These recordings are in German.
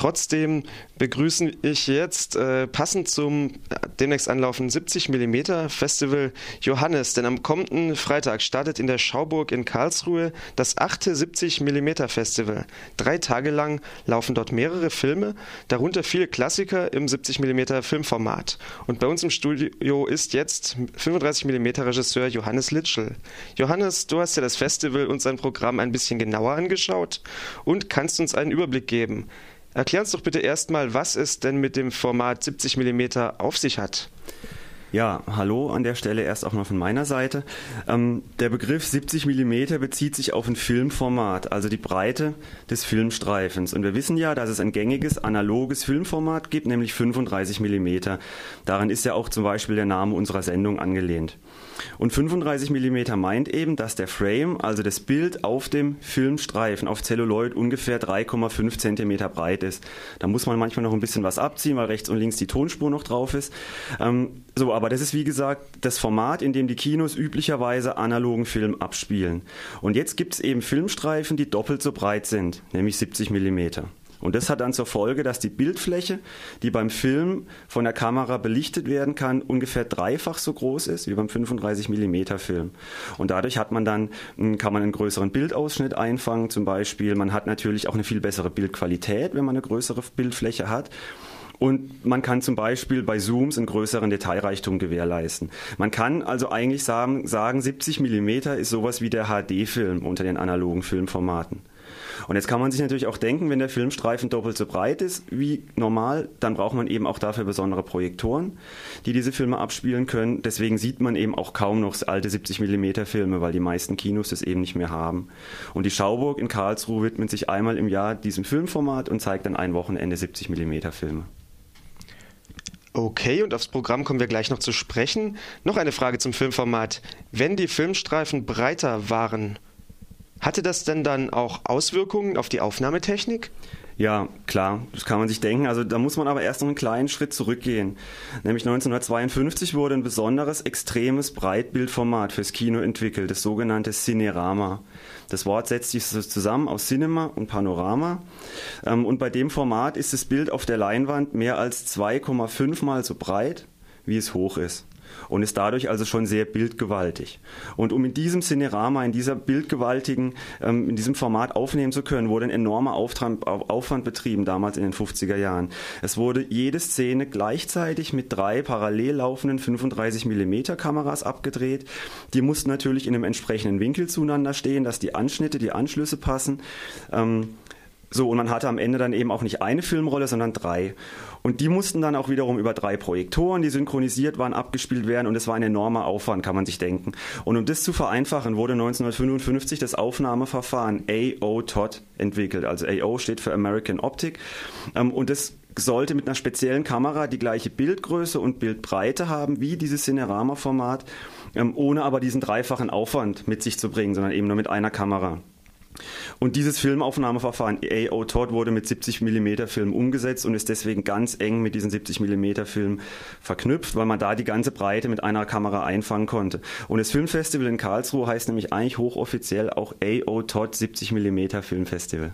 Trotzdem begrüßen ich jetzt äh, passend zum demnächst anlaufenden 70 mm Festival Johannes, denn am kommenden Freitag startet in der Schauburg in Karlsruhe das achte 70 mm Festival. Drei Tage lang laufen dort mehrere Filme, darunter viele Klassiker im 70 mm Filmformat. Und bei uns im Studio ist jetzt 35 mm Regisseur Johannes Litschel. Johannes, du hast ja das Festival und sein Programm ein bisschen genauer angeschaut und kannst uns einen Überblick geben. Erklär uns doch bitte erstmal, was es denn mit dem Format 70 mm auf sich hat. Ja, hallo an der Stelle erst auch mal von meiner Seite. Ähm, der Begriff 70 mm bezieht sich auf ein Filmformat, also die Breite des Filmstreifens. Und wir wissen ja, dass es ein gängiges analoges Filmformat gibt, nämlich 35 mm. Daran ist ja auch zum Beispiel der Name unserer Sendung angelehnt. Und 35 mm meint eben, dass der Frame, also das Bild auf dem Filmstreifen, auf Celluloid ungefähr 3,5 cm breit ist. Da muss man manchmal noch ein bisschen was abziehen, weil rechts und links die Tonspur noch drauf ist. Ähm, so, aber das ist wie gesagt das Format, in dem die Kinos üblicherweise analogen Film abspielen. Und jetzt gibt es eben Filmstreifen, die doppelt so breit sind, nämlich 70 mm. Und das hat dann zur Folge, dass die Bildfläche, die beim Film von der Kamera belichtet werden kann, ungefähr dreifach so groß ist wie beim 35 mm Film. Und dadurch hat man dann, hm, kann man einen größeren Bildausschnitt einfangen zum Beispiel. Man hat natürlich auch eine viel bessere Bildqualität, wenn man eine größere Bildfläche hat. Und man kann zum Beispiel bei Zooms einen größeren Detailreichtum gewährleisten. Man kann also eigentlich sagen, sagen 70 mm ist sowas wie der HD-Film unter den analogen Filmformaten. Und jetzt kann man sich natürlich auch denken, wenn der Filmstreifen doppelt so breit ist wie normal, dann braucht man eben auch dafür besondere Projektoren, die diese Filme abspielen können. Deswegen sieht man eben auch kaum noch alte 70 mm Filme, weil die meisten Kinos das eben nicht mehr haben. Und die Schauburg in Karlsruhe widmet sich einmal im Jahr diesem Filmformat und zeigt dann ein Wochenende 70 mm Filme. Okay, und aufs Programm kommen wir gleich noch zu sprechen. Noch eine Frage zum Filmformat. Wenn die Filmstreifen breiter waren, hatte das denn dann auch Auswirkungen auf die Aufnahmetechnik? Ja, klar, das kann man sich denken. Also da muss man aber erst noch einen kleinen Schritt zurückgehen. Nämlich 1952 wurde ein besonderes, extremes Breitbildformat fürs Kino entwickelt, das sogenannte Cinerama. Das Wort setzt sich zusammen aus Cinema und Panorama. Ähm, und bei dem Format ist das Bild auf der Leinwand mehr als 2,5 mal so breit, wie es hoch ist und ist dadurch also schon sehr bildgewaltig. Und um in diesem Cinerama, in dieser bildgewaltigen, ähm, in diesem Format aufnehmen zu können, wurde ein enormer Aufwand betrieben, damals in den 50er Jahren. Es wurde jede Szene gleichzeitig mit drei parallel laufenden 35 mm Kameras abgedreht. Die mussten natürlich in einem entsprechenden Winkel zueinander stehen, dass die Anschnitte, die Anschlüsse passen. So, und man hatte am Ende dann eben auch nicht eine Filmrolle, sondern drei. Und die mussten dann auch wiederum über drei Projektoren, die synchronisiert waren, abgespielt werden. Und es war ein enormer Aufwand, kann man sich denken. Und um das zu vereinfachen, wurde 1955 das Aufnahmeverfahren AO-TOT entwickelt. Also AO steht für American Optic. Ähm, und das sollte mit einer speziellen Kamera die gleiche Bildgröße und Bildbreite haben wie dieses Cinerama-Format, ähm, ohne aber diesen dreifachen Aufwand mit sich zu bringen, sondern eben nur mit einer Kamera. Und dieses Filmaufnahmeverfahren AO Todd wurde mit 70 mm Film umgesetzt und ist deswegen ganz eng mit diesen 70 mm Film verknüpft, weil man da die ganze Breite mit einer Kamera einfangen konnte. Und das Filmfestival in Karlsruhe heißt nämlich eigentlich hochoffiziell auch AO Todd 70 mm Filmfestival.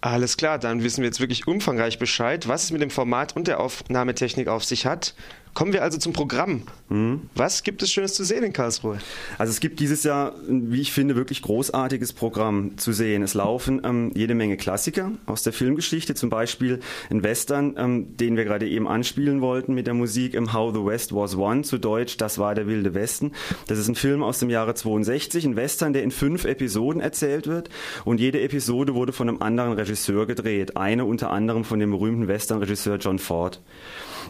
Alles klar, dann wissen wir jetzt wirklich umfangreich Bescheid, was es mit dem Format und der Aufnahmetechnik auf sich hat. Kommen wir also zum Programm. Mhm. Was gibt es Schönes zu sehen in Karlsruhe? Also es gibt dieses Jahr, wie ich finde, wirklich großartiges Programm zu sehen. Es laufen ähm, jede Menge Klassiker aus der Filmgeschichte, zum Beispiel ein Western, ähm, den wir gerade eben anspielen wollten mit der Musik im How the West Was Won, zu Deutsch Das war der wilde Westen. Das ist ein Film aus dem Jahre 62, ein Western, der in fünf Episoden erzählt wird und jede Episode wurde von einem anderen Regisseur gedreht. Eine unter anderem von dem berühmten Western-Regisseur John Ford.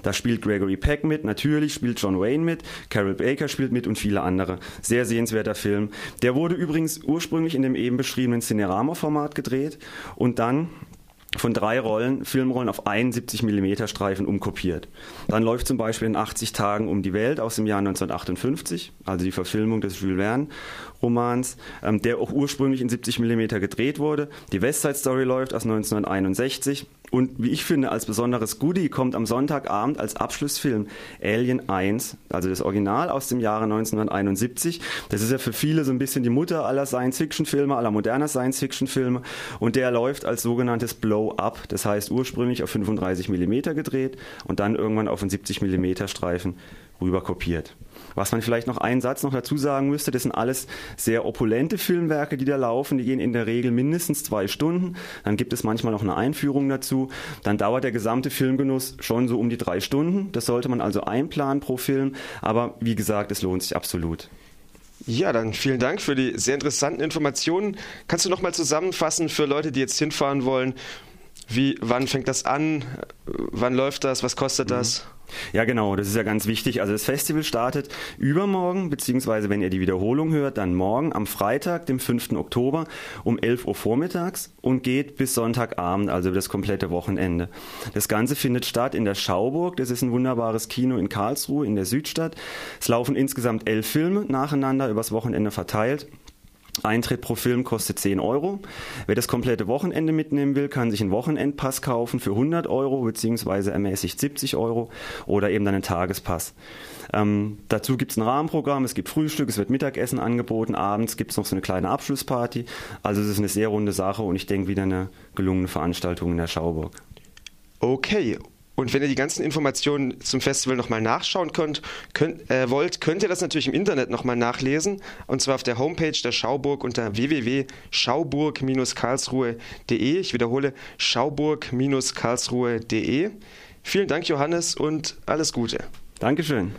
Da spielt Gregory Peck mit, natürlich spielt John Wayne mit, Carol Baker spielt mit und viele andere. Sehr sehenswerter Film. Der wurde übrigens ursprünglich in dem eben beschriebenen Cinerama-Format gedreht und dann von drei Rollen, Filmrollen auf 71 mm Streifen umkopiert. Dann läuft zum Beispiel in 80 Tagen um die Welt aus dem Jahr 1958, also die Verfilmung des Jules Verne Romans, ähm, der auch ursprünglich in 70 mm gedreht wurde. Die West Side Story läuft aus 1961 Und wie ich finde, als besonderes Goodie kommt am Sonntagabend als Abschlussfilm Alien 1, also das Original aus dem Jahre 1971. Das ist ja für viele so ein bisschen die Mutter aller Science-Fiction-Filme, aller moderner Science-Fiction-Filme. Und der läuft als sogenanntes Blow-Up. Das heißt ursprünglich auf 35 mm gedreht und dann irgendwann auf einen 70 mm Streifen rüber kopiert. Was man vielleicht noch einen Satz noch dazu sagen müsste, das sind alles sehr opulente Filmwerke, die da laufen. Die gehen in der Regel mindestens zwei Stunden. Dann gibt es manchmal noch eine Einführung dazu. Dann dauert der gesamte Filmgenuss schon so um die drei Stunden. Das sollte man also einplanen pro Film. Aber wie gesagt, es lohnt sich absolut. Ja, dann vielen Dank für die sehr interessanten Informationen. Kannst du noch mal zusammenfassen für Leute, die jetzt hinfahren wollen? Wie, wann fängt das an? Wann läuft das? Was kostet das? Mhm. Ja, genau, das ist ja ganz wichtig. Also das Festival startet übermorgen, beziehungsweise wenn ihr die Wiederholung hört, dann morgen am Freitag, dem 5. Oktober um 11 Uhr vormittags und geht bis Sonntagabend, also das komplette Wochenende. Das Ganze findet statt in der Schauburg. Das ist ein wunderbares Kino in Karlsruhe in der Südstadt. Es laufen insgesamt elf Filme nacheinander übers Wochenende verteilt. Eintritt pro Film kostet 10 Euro. Wer das komplette Wochenende mitnehmen will, kann sich einen Wochenendpass kaufen für 100 Euro beziehungsweise ermäßigt 70 Euro oder eben dann einen Tagespass. Ähm, dazu gibt es ein Rahmenprogramm, es gibt Frühstück, es wird Mittagessen angeboten, abends gibt es noch so eine kleine Abschlussparty. Also es ist eine sehr runde Sache und ich denke wieder eine gelungene Veranstaltung in der Schauburg. Okay, und wenn ihr die ganzen Informationen zum Festival nochmal nachschauen könnt, könnt, äh, wollt, könnt ihr das natürlich im Internet nochmal nachlesen. Und zwar auf der Homepage der Schauburg unter www.schauburg-karlsruhe.de. Ich wiederhole, schauburg-karlsruhe.de. Vielen Dank, Johannes, und alles Gute. Dankeschön.